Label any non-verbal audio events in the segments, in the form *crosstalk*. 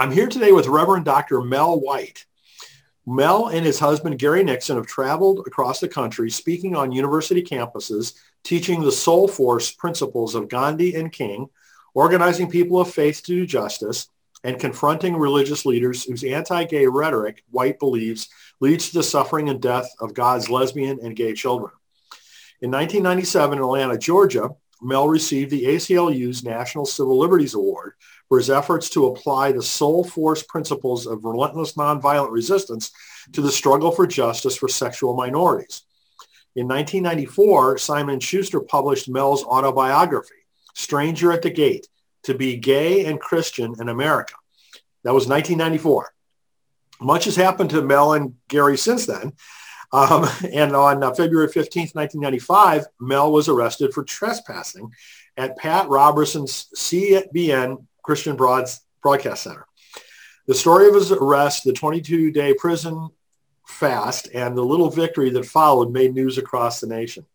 I'm here today with Reverend Dr. Mel White. Mel and his husband, Gary Nixon, have traveled across the country speaking on university campuses, teaching the soul force principles of Gandhi and King, organizing people of faith to do justice, and confronting religious leaders whose anti-gay rhetoric, White believes, leads to the suffering and death of God's lesbian and gay children. In 1997 in Atlanta, Georgia, Mel received the ACLU's National Civil Liberties Award for his efforts to apply the soul force principles of relentless nonviolent resistance to the struggle for justice for sexual minorities. In 1994, Simon Schuster published Mel's autobiography, Stranger at the Gate, to be gay and Christian in America. That was 1994. Much has happened to Mel and Gary since then. Um, and on uh, February 15th, 1995, Mel was arrested for trespassing at Pat Robertson's CBN Christian Broads Broadcast Center. The story of his arrest, the 22-day prison fast, and the little victory that followed made news across the nation.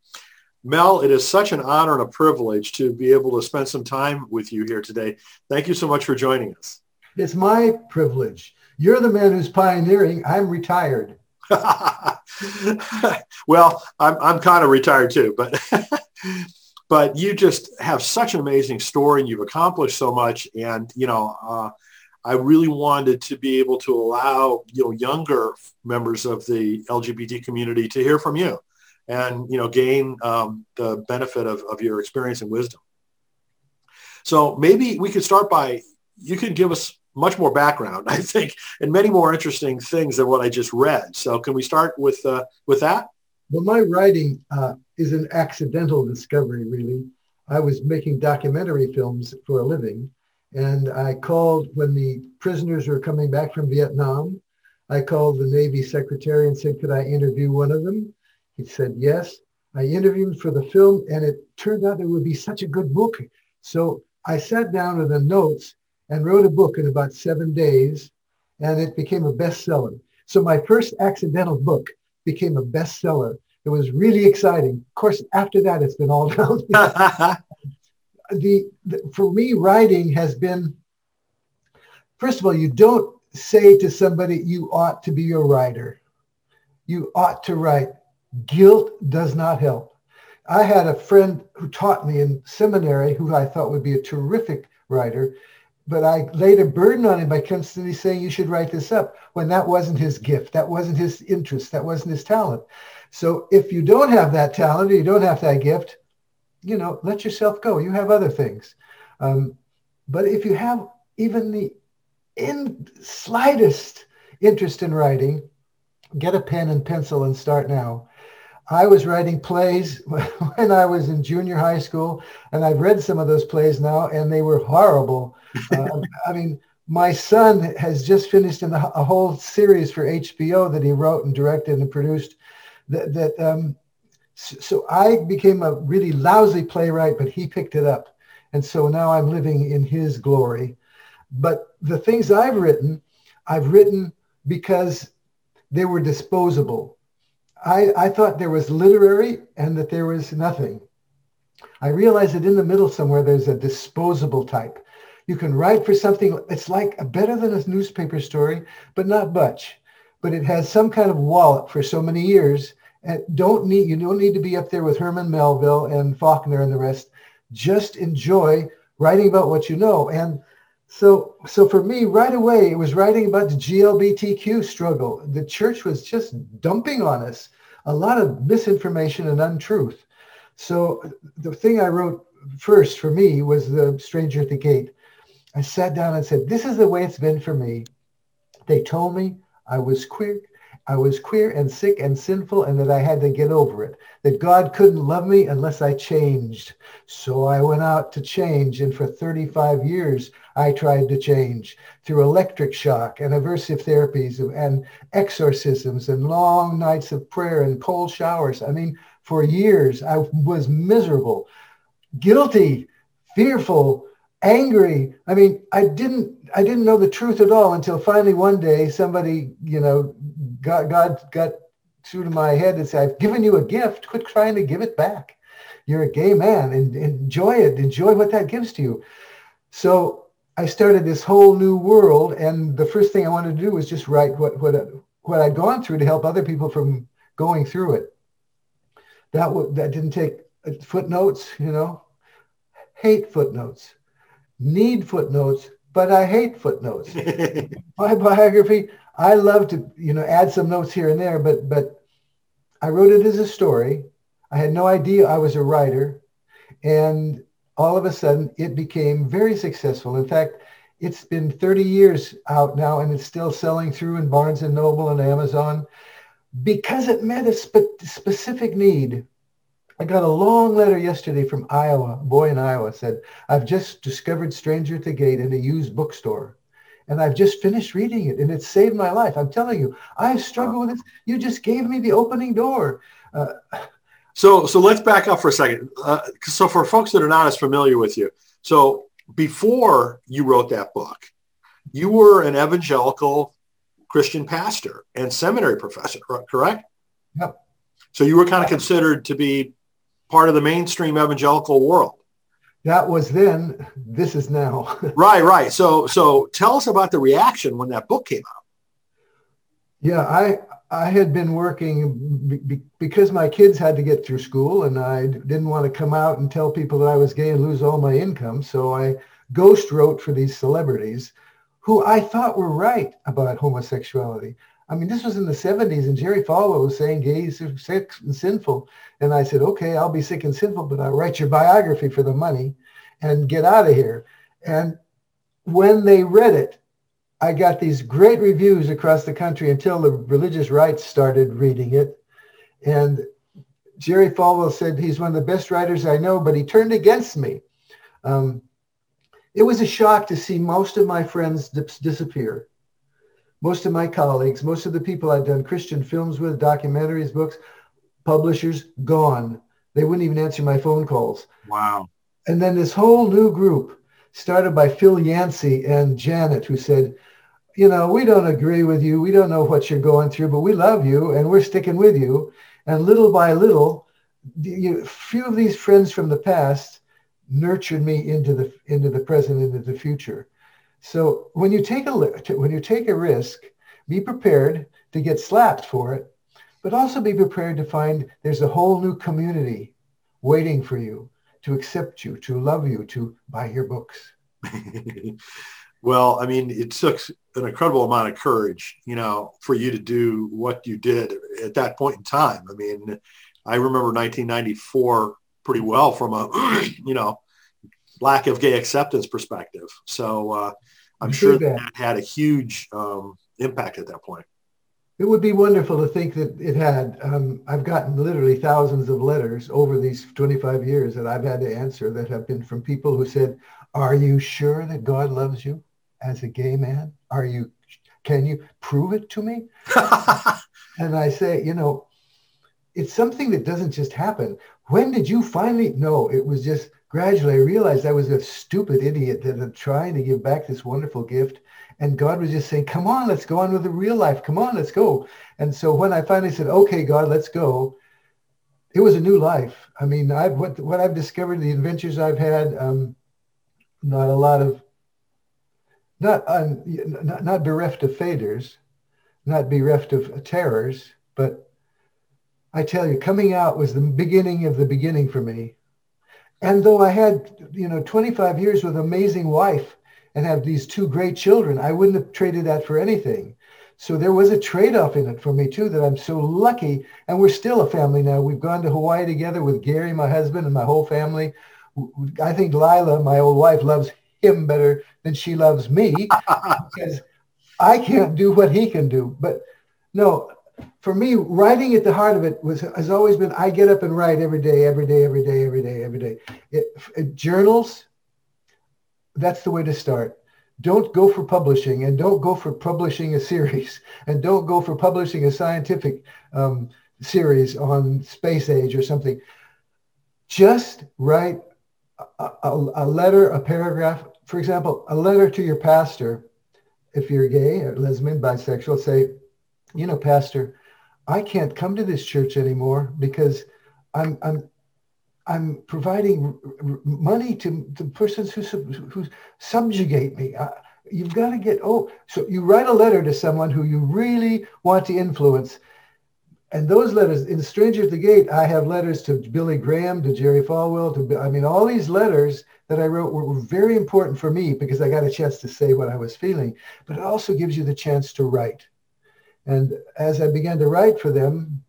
Mel, it is such an honor and a privilege to be able to spend some time with you here today. Thank you so much for joining us. It's my privilege. You're the man who's pioneering. I'm retired. *laughs* *laughs* well, I'm, I'm kind of retired too, but *laughs* but you just have such an amazing story and you've accomplished so much. And, you know, uh, I really wanted to be able to allow, you know, younger members of the LGBT community to hear from you and, you know, gain um, the benefit of, of your experience and wisdom. So maybe we could start by, you could give us much more background, *laughs* I think, and many more interesting things than what I just read. So can we start with, uh, with that? Well, my writing uh, is an accidental discovery, really. I was making documentary films for a living, and I called when the prisoners were coming back from Vietnam. I called the Navy secretary and said, could I interview one of them? He said, yes. I interviewed for the film, and it turned out it would be such a good book. So I sat down with the notes and wrote a book in about seven days, and it became a bestseller. So my first accidental book became a bestseller. It was really exciting. Of course, after that, it's been all *laughs* down. *laughs* the, the, for me, writing has been, first of all, you don't say to somebody, you ought to be a writer. You ought to write. Guilt does not help. I had a friend who taught me in seminary who I thought would be a terrific writer but I laid a burden on him by constantly saying you should write this up when that wasn't his gift, that wasn't his interest, that wasn't his talent. So if you don't have that talent or you don't have that gift, you know, let yourself go. You have other things. Um, but if you have even the in slightest interest in writing, get a pen and pencil and start now. I was writing plays *laughs* when I was in junior high school, and I've read some of those plays now, and they were horrible. Uh, I mean, my son has just finished in a, a, whole series for HBO that he wrote and directed and produced. That, that um, so I became a really lousy playwright, but he picked it up, and so now I'm living in his glory. But the things I've written, I've written because they were disposable I, I thought there was literary and that there was nothing. I realized that in the middle somewhere there's a disposable type. You can write for something, it's like better than a newspaper story, but not much. But it has some kind of wallet for so many years. And don't need you don't need to be up there with Herman Melville and Faulkner and the rest. Just enjoy writing about what you know. And so, so for me, right away, it was writing about the GLBTQ struggle. The church was just dumping on us a lot of misinformation and untruth. So the thing I wrote first for me was the stranger at the gate. I sat down and said, this is the way it's been for me. They told me I was queer. I was queer and sick and sinful and that I had to get over it, that God couldn't love me unless I changed. So I went out to change. And for 35 years, I tried to change through electric shock and aversive therapies and exorcisms and long nights of prayer and cold showers. I mean, for years, I was miserable, guilty, fearful, angry. I mean, I didn't, I didn't know the truth at all until finally one day somebody, you know, God, God got through to my head and said, I've given you a gift. Quit trying to give it back. You're a gay man and enjoy it. Enjoy what that gives to you. So I started this whole new world, and the first thing I wanted to do was just write what what what I'd gone through to help other people from going through it. That w- that didn't take uh, footnotes, you know. Hate footnotes, need footnotes, but I hate footnotes. *laughs* My biography, I love to you know add some notes here and there, but but I wrote it as a story. I had no idea I was a writer, and all of a sudden it became very successful. In fact, it's been 30 years out now and it's still selling through in Barnes and Noble and Amazon because it met a spe- specific need. I got a long letter yesterday from Iowa. A boy in Iowa said, I've just discovered Stranger at the Gate in a used bookstore. And I've just finished reading it and it saved my life. I'm telling you, I struggle with this. You just gave me the opening door. Uh, so, so let's back up for a second. Uh, so for folks that are not as familiar with you, so before you wrote that book, you were an evangelical Christian pastor and seminary professor, correct? Yep. So you were kind of considered to be part of the mainstream evangelical world. That was then. This is now. *laughs* right, right. So, so tell us about the reaction when that book came out. Yeah, I I had been working be, because my kids had to get through school and I didn't want to come out and tell people that I was gay and lose all my income. So I ghost wrote for these celebrities who I thought were right about homosexuality. I mean, this was in the 70s and Jerry Falwell was saying gays are sick and sinful. And I said, okay, I'll be sick and sinful, but I'll write your biography for the money and get out of here. And when they read it, I got these great reviews across the country until the religious right started reading it. And Jerry Falwell said he's one of the best writers I know, but he turned against me. Um, it was a shock to see most of my friends dis- disappear. Most of my colleagues, most of the people I'd done Christian films with, documentaries, books, publishers, gone. They wouldn't even answer my phone calls. Wow. And then this whole new group started by Phil Yancey and Janet, who said, you know, we don't agree with you. We don't know what you're going through, but we love you and we're sticking with you. And little by little, a few of these friends from the past nurtured me into the into the present, into the future. So when you take a when you take a risk, be prepared to get slapped for it, but also be prepared to find there's a whole new community waiting for you to accept you, to love you, to buy your books. *laughs* Well, I mean, it took an incredible amount of courage, you know, for you to do what you did at that point in time. I mean, I remember 1994 pretty well from a, *clears throat* you know, lack of gay acceptance perspective. So uh, I'm sure that. that had a huge um, impact at that point. It would be wonderful to think that it had. Um, I've gotten literally thousands of letters over these 25 years that I've had to answer that have been from people who said, are you sure that God loves you? as a gay man? Are you, can you prove it to me? *laughs* and I say, you know, it's something that doesn't just happen. When did you finally? No, it was just gradually. I realized I was a stupid idiot that I'm trying to give back this wonderful gift. And God was just saying, come on, let's go on with the real life. Come on, let's go. And so when I finally said, okay, God, let's go, it was a new life. I mean, I've, what, what I've discovered, the adventures I've had, um, not a lot of not, un, not, not bereft of faders, not bereft of terrors, but I tell you, coming out was the beginning of the beginning for me. And though I had, you know, 25 years with an amazing wife and have these two great children, I wouldn't have traded that for anything. So there was a trade-off in it for me too that I'm so lucky. And we're still a family now. We've gone to Hawaii together with Gary, my husband, and my whole family. I think Lyla, my old wife, loves him better than she loves me *laughs* because I can't do what he can do. But no, for me, writing at the heart of it was has always been I get up and write every day, every day, every day, every day, every day. It, it, journals, that's the way to start. Don't go for publishing and don't go for publishing a series *laughs* and don't go for publishing a scientific um, series on space age or something. Just write a, a, a letter, a paragraph, for example, a letter to your pastor, if you're gay or lesbian, bisexual, say, you know, pastor, I can't come to this church anymore because I'm, I'm, I'm providing money to, the persons who, who subjugate me. Uh, you've got to get, oh, so you write a letter to someone who you really want to influence. And those letters, in Stranger at the Gate, I have letters to Billy Graham, to Jerry Falwell, to, I mean, all these letters that I wrote were, were very important for me because I got a chance to say what I was feeling, but it also gives you the chance to write. And as I began to write for them,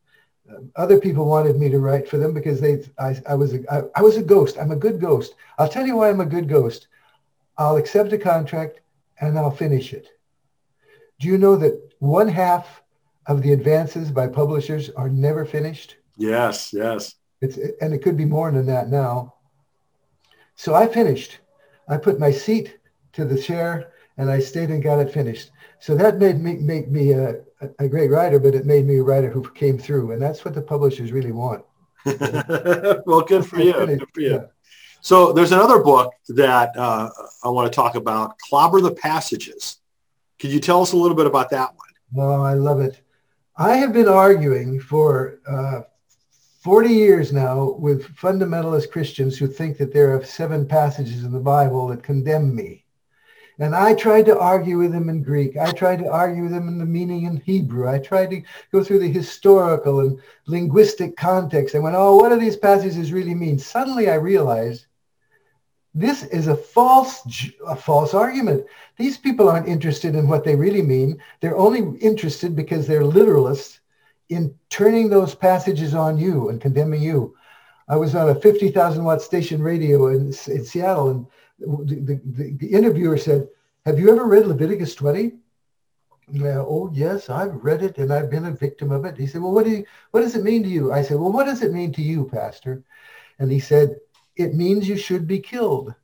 other people wanted me to write for them because they I, I was a, I, I was a ghost. I'm a good ghost. I'll tell you why I'm a good ghost. I'll accept a contract and I'll finish it. Do you know that one half of the advances by publishers are never finished? Yes, yes. It's and it could be more than that now. So I finished. I put my seat to the chair and I stayed and got it finished. So that made me make me a, a great writer, but it made me a writer who came through, and that's what the publishers really want. *laughs* well, good for you. Good for you. Yeah. So there's another book that uh, I want to talk about, Clobber the Passages. Could you tell us a little bit about that one? Oh, I love it. I have been arguing for uh, 40 years now with fundamentalist Christians who think that there are seven passages in the Bible that condemn me. And I tried to argue with him in Greek. I tried to argue with him in the meaning in Hebrew. I tried to go through the historical and linguistic context. I went, oh, what do these passages really mean? Suddenly I realized this is a false, a false argument. These people aren't interested in what they really mean. They're only interested because they're literalists in turning those passages on you and condemning you. I was on a 50,000 watt station radio in, in Seattle and the, the, the interviewer said, have you ever read Leviticus 20? Yeah, oh yes, I've read it and I've been a victim of it. He said, well, what do you, what does it mean to you? I said, well, what does it mean to you, Pastor? And he said, it means you should be killed.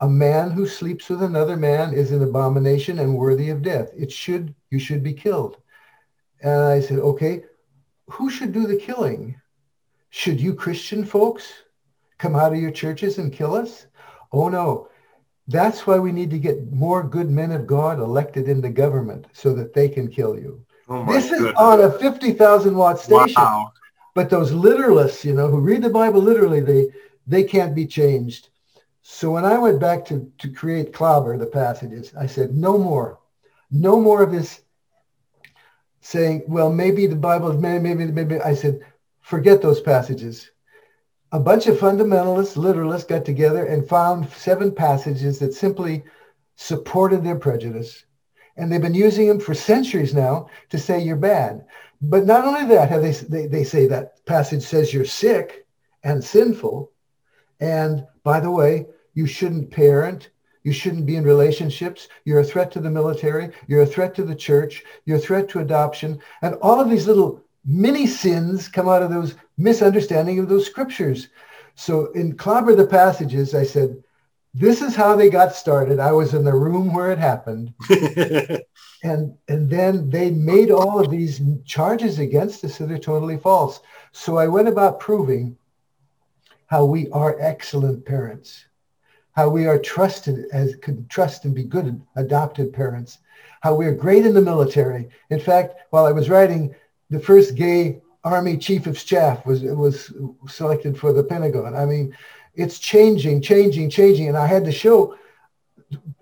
A man who sleeps with another man is an abomination and worthy of death. It should, you should be killed. And I said, okay, who should do the killing? Should you Christian folks come out of your churches and kill us? Oh no. That's why we need to get more good men of God elected into government so that they can kill you. Oh this goodness. is on a 50,000 watt station. Wow. But those literalists, you know, who read the Bible literally, they, they can't be changed. So when I went back to, to create Clobber, the passages, I said, no more. No more of this saying, well, maybe the Bible, maybe, maybe, maybe. I said, forget those passages a bunch of fundamentalists, literalists got together and found seven passages that simply supported their prejudice. And they've been using them for centuries now to say you're bad. But not only that, have they, they, they say that passage says you're sick and sinful. And by the way, you shouldn't parent. You shouldn't be in relationships. You're a threat to the military. You're a threat to the church. You're a threat to adoption. And all of these little many sins come out of those misunderstanding of those scriptures. So in Clobber the Passages, I said, this is how they got started. I was in the room where it happened. *laughs* and, and then they made all of these charges against us that are totally false. So I went about proving how we are excellent parents, how we are trusted as could trust and be good adopted parents, how we are great in the military. In fact, while I was writing the first gay Army chief of staff was was selected for the Pentagon. I mean, it's changing, changing, changing, and I had to show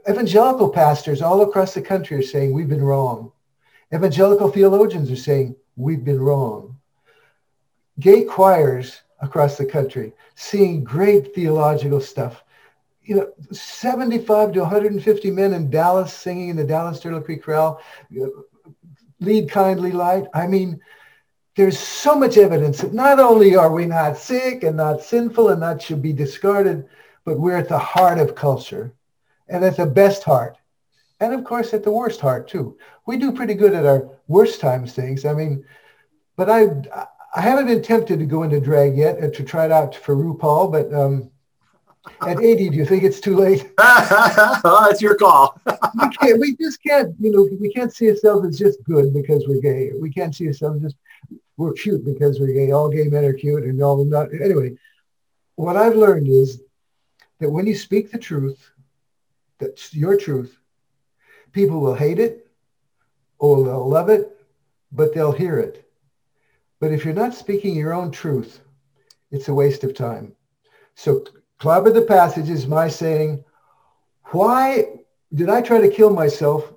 evangelical pastors all across the country are saying we've been wrong. Evangelical theologians are saying we've been wrong. Gay choirs across the country seeing great theological stuff. You know, 75 to 150 men in Dallas singing in the Dallas Turtle Creek Chorale lead kindly light. I mean, there's so much evidence that not only are we not sick and not sinful and not should be discarded, but we're at the heart of culture and at the best heart. And of course, at the worst heart too. We do pretty good at our worst times things. I mean, but I, I haven't been tempted to go into drag yet and to try it out for RuPaul, but um, at 80, do you think it's too late? *laughs* well, it's your call. *laughs* we, can't, we just can't, you know, we can't see ourselves as just good because we're gay. We can't see ourselves as we're cute because we're gay. All gay men are cute and all not. Anyway, what I've learned is that when you speak the truth, that's your truth, people will hate it or they'll love it, but they'll hear it. But if you're not speaking your own truth, it's a waste of time. So clobber the passage is my saying, why did I try to kill myself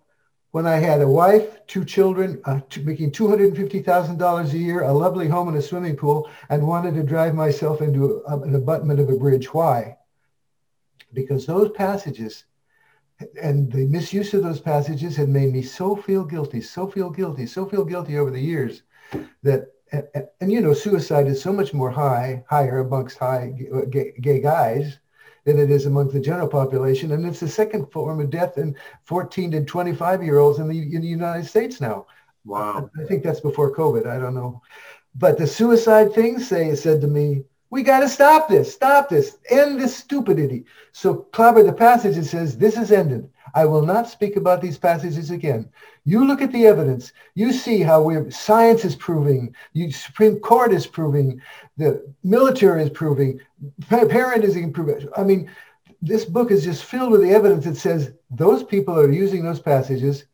when I had a wife, two children, uh, making $250,000 a year, a lovely home and a swimming pool, and wanted to drive myself into a, an abutment of a bridge? Why? Because those passages and the misuse of those passages had made me so feel guilty, so feel guilty, so feel guilty over the years that and, and, you know suicide is so much more high higher amongst high uh, gay, gay, guys than it is among the general population. And it's the second form of death in 14 to 25 year olds in the, in the united states now. Wow. I, I think that's before covid. I don't know. But the suicide thing say said to me we got to stop this stop this end this stupidity so clobber the passage it says this is ended I will not speak about these passages again. You look at the evidence. You see how we're, science is proving, the Supreme Court is proving, the military is proving, parent is proving. I mean, this book is just filled with the evidence that says those people are using those passages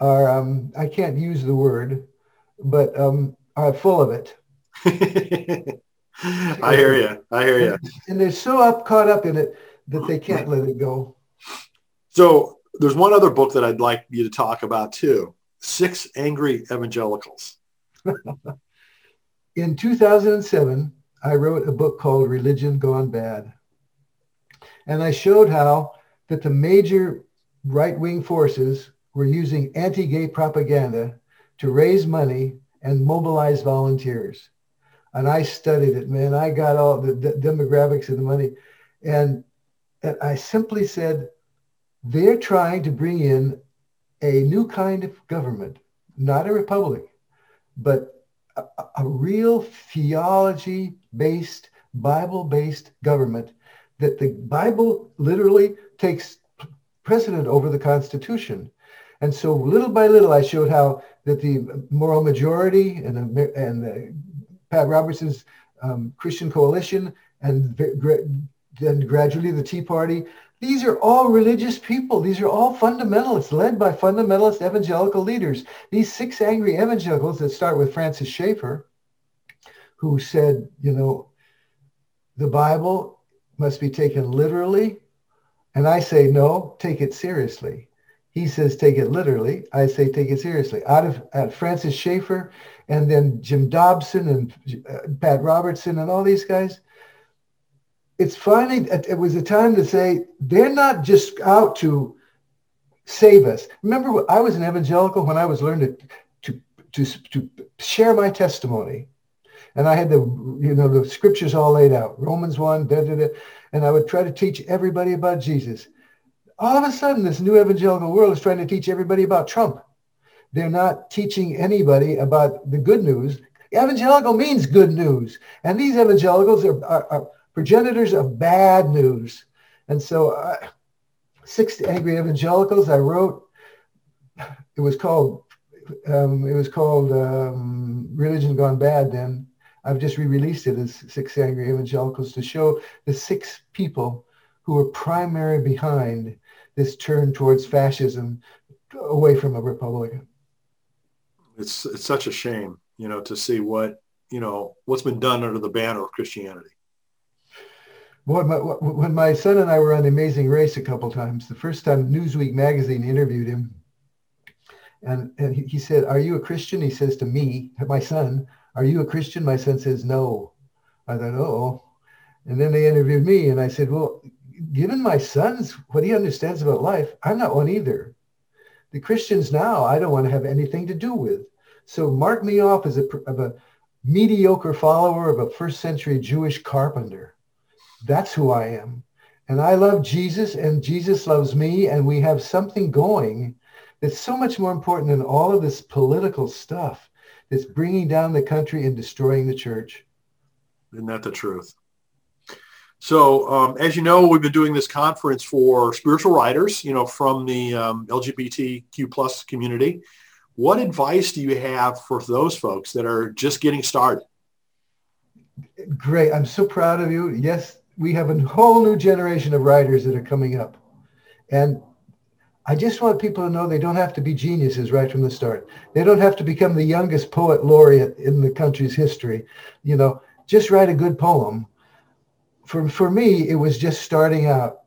are, um, I can't use the word, but um, are full of it. *laughs* I hear you. I hear you. And they're so up caught up in it that they can't let it go. So there's one other book that I'd like you to talk about too. Six Angry Evangelicals. *laughs* In 2007, I wrote a book called Religion Gone Bad. And I showed how that the major right-wing forces were using anti-gay propaganda to raise money and mobilize volunteers. And I studied it, man. I got all the, the demographics of the money. And, and I simply said, they're trying to bring in a new kind of government, not a republic, but a, a real theology-based, Bible-based government that the Bible literally takes precedent over the Constitution. And so little by little, I showed how that the moral majority and, and the, Pat Robertson's um, Christian Coalition and then gradually the Tea Party these are all religious people. These are all fundamentalists led by fundamentalist evangelical leaders. These six angry evangelicals that start with Francis Schaeffer, who said, you know, the Bible must be taken literally. And I say, no, take it seriously. He says, take it literally. I say, take it seriously. Out of uh, Francis Schaeffer and then Jim Dobson and uh, Pat Robertson and all these guys, it's finally it was a time to say they're not just out to save us. Remember, I was an evangelical when I was learning to to to, to share my testimony, and I had the you know the scriptures all laid out, Romans one, da, da, da, and I would try to teach everybody about Jesus. All of a sudden, this new evangelical world is trying to teach everybody about Trump. They're not teaching anybody about the good news. Evangelical means good news, and these evangelicals are, are, are progenitors of bad news. And so uh, Six Angry Evangelicals, I wrote, it was called, um, it was called um, Religion Gone Bad then. I've just re-released it as Six Angry Evangelicals to show the six people who were primary behind this turn towards fascism away from a republic. It's, it's such a shame, you know, to see what, you know, what's been done under the banner of Christianity when my, when my son and I were on The Amazing Race a couple times, the first time Newsweek magazine interviewed him, and, and he, he said, are you a Christian? He says to me, my son, are you a Christian? My son says, no. I thought, oh. And then they interviewed me and I said, well, given my son's, what he understands about life, I'm not one either. The Christians now, I don't want to have anything to do with. So mark me off as a, of a mediocre follower of a first century Jewish carpenter. That's who I am. And I love Jesus and Jesus loves me. And we have something going that's so much more important than all of this political stuff that's bringing down the country and destroying the church. Isn't that the truth? So um, as you know, we've been doing this conference for spiritual writers, you know, from the um, LGBTQ plus community. What advice do you have for those folks that are just getting started? Great. I'm so proud of you. Yes, we have a whole new generation of writers that are coming up. And I just want people to know they don't have to be geniuses right from the start. They don't have to become the youngest poet laureate in the country's history. You know, just write a good poem. For, for me, it was just starting out.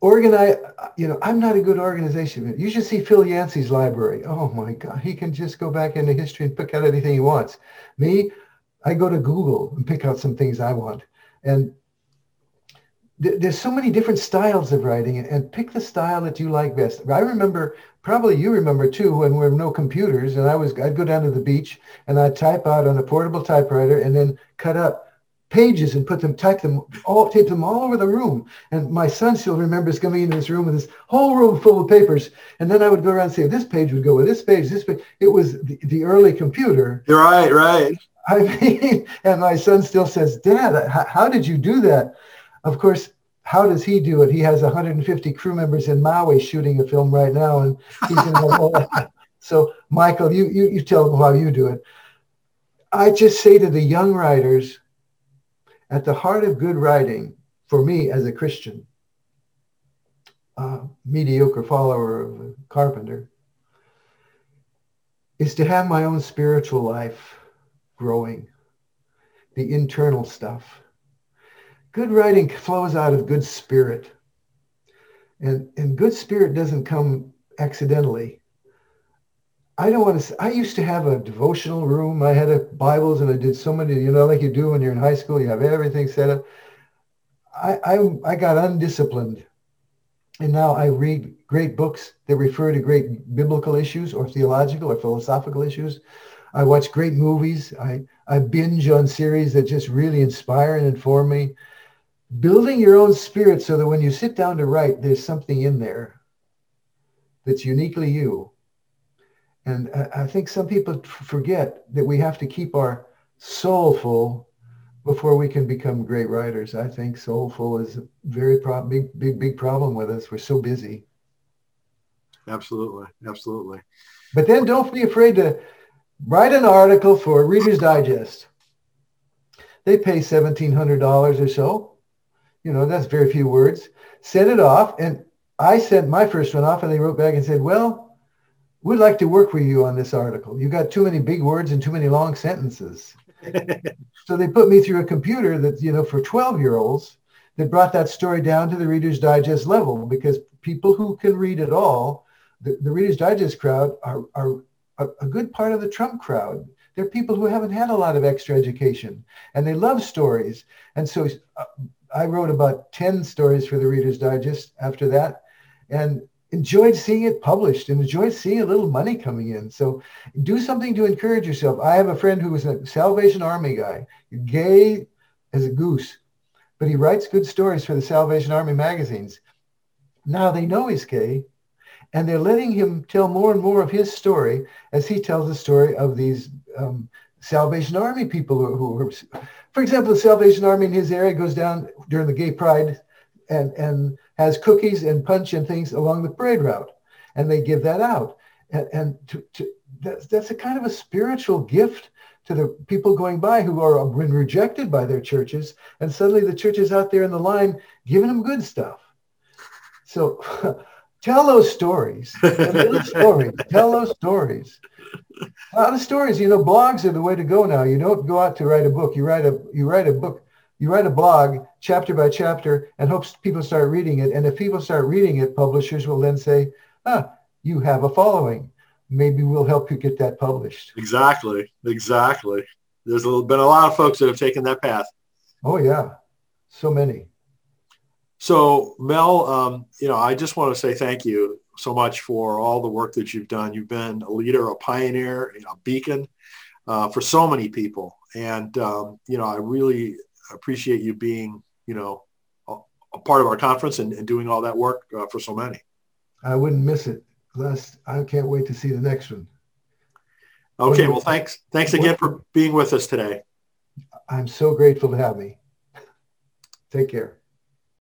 Organize, you know, I'm not a good organization. You should see Phil Yancey's library. Oh my God, he can just go back into history and pick out anything he wants. Me, I go to Google and pick out some things I want. And th- there's so many different styles of writing and pick the style that you like best. I remember, probably you remember too, when there were no computers and I was, I'd go down to the beach and I'd type out on a portable typewriter and then cut up pages and put them, type them all, tape them all over the room. And my son still remembers coming into this room with this whole room full of papers. And then I would go around and say, this page would go with this page, this page. It was the, the early computer. You're right, right. *laughs* I mean, and my son still says, Dad, how, how did you do that? Of course, how does he do it? He has 150 crew members in Maui shooting a film right now, and he's in the *laughs* So, Michael, you, you you tell them how you do it. I just say to the young writers, at the heart of good writing, for me as a Christian, uh, mediocre follower of a Carpenter, is to have my own spiritual life growing, the internal stuff. Good writing flows out of good spirit. And, and good spirit doesn't come accidentally. I don't want to, I used to have a devotional room. I had a Bibles and I did so many, you know, like you do when you're in high school, you have everything set up. I, I, I got undisciplined. And now I read great books that refer to great biblical issues or theological or philosophical issues. I watch great movies. I, I binge on series that just really inspire and inform me. Building your own spirit so that when you sit down to write, there's something in there that's uniquely you. And I, think some people forget that we have to keep our soul full before we can become great writers. I think soulful is a very pro- big, big, big problem with us. We're so busy. Absolutely, absolutely. But then don't be afraid to write an article for Reader's Digest. They pay $1,700 or so. You know, that's very few words. Send it off. And I sent my first one off and they wrote back and said, well, we'd like to work with you on this article. You got too many big words and too many long sentences. *laughs* so they put me through a computer that, you know, for 12 year olds that brought that story down to the Reader's Digest level because people who can read at all, the, the Reader's Digest crowd are, are a, a good part of the Trump crowd. They're people who haven't had a lot of extra education and they love stories. And so uh, I wrote about 10 stories for the Reader's Digest after that and enjoyed seeing it published and enjoyed seeing a little money coming in. So do something to encourage yourself. I have a friend who was a Salvation Army guy, gay as a goose, but he writes good stories for the Salvation Army magazines. Now they know he's gay and they're letting him tell more and more of his story as he tells the story of these um, Salvation Army people who, who for example, the Salvation Army in his area goes down during the Gay Pride and, and has cookies and punch and things along the parade route. And they give that out. And, and to, to, that's, that's a kind of a spiritual gift to the people going by who are been rejected by their churches. And suddenly the church is out there in the line giving them good stuff. So *laughs* Tell those stories. *laughs* Tell those stories. Tell those stories. A lot of stories, you know, blogs are the way to go now. You don't go out to write a book. You write a you write a book. You write a blog chapter by chapter and hope people start reading it. And if people start reading it, publishers will then say, ah, you have a following. Maybe we'll help you get that published. Exactly. Exactly. There's been a lot of folks that have taken that path. Oh, yeah. So many. So Mel, um, you know, I just want to say thank you so much for all the work that you've done. You've been a leader, a pioneer, you know, a beacon uh, for so many people. And, um, you know, I really appreciate you being, you know, a, a part of our conference and, and doing all that work uh, for so many. I wouldn't miss it. Last, I can't wait to see the next one. Okay. Well, thanks. Thanks again for being with us today. I'm so grateful to have me. Take care.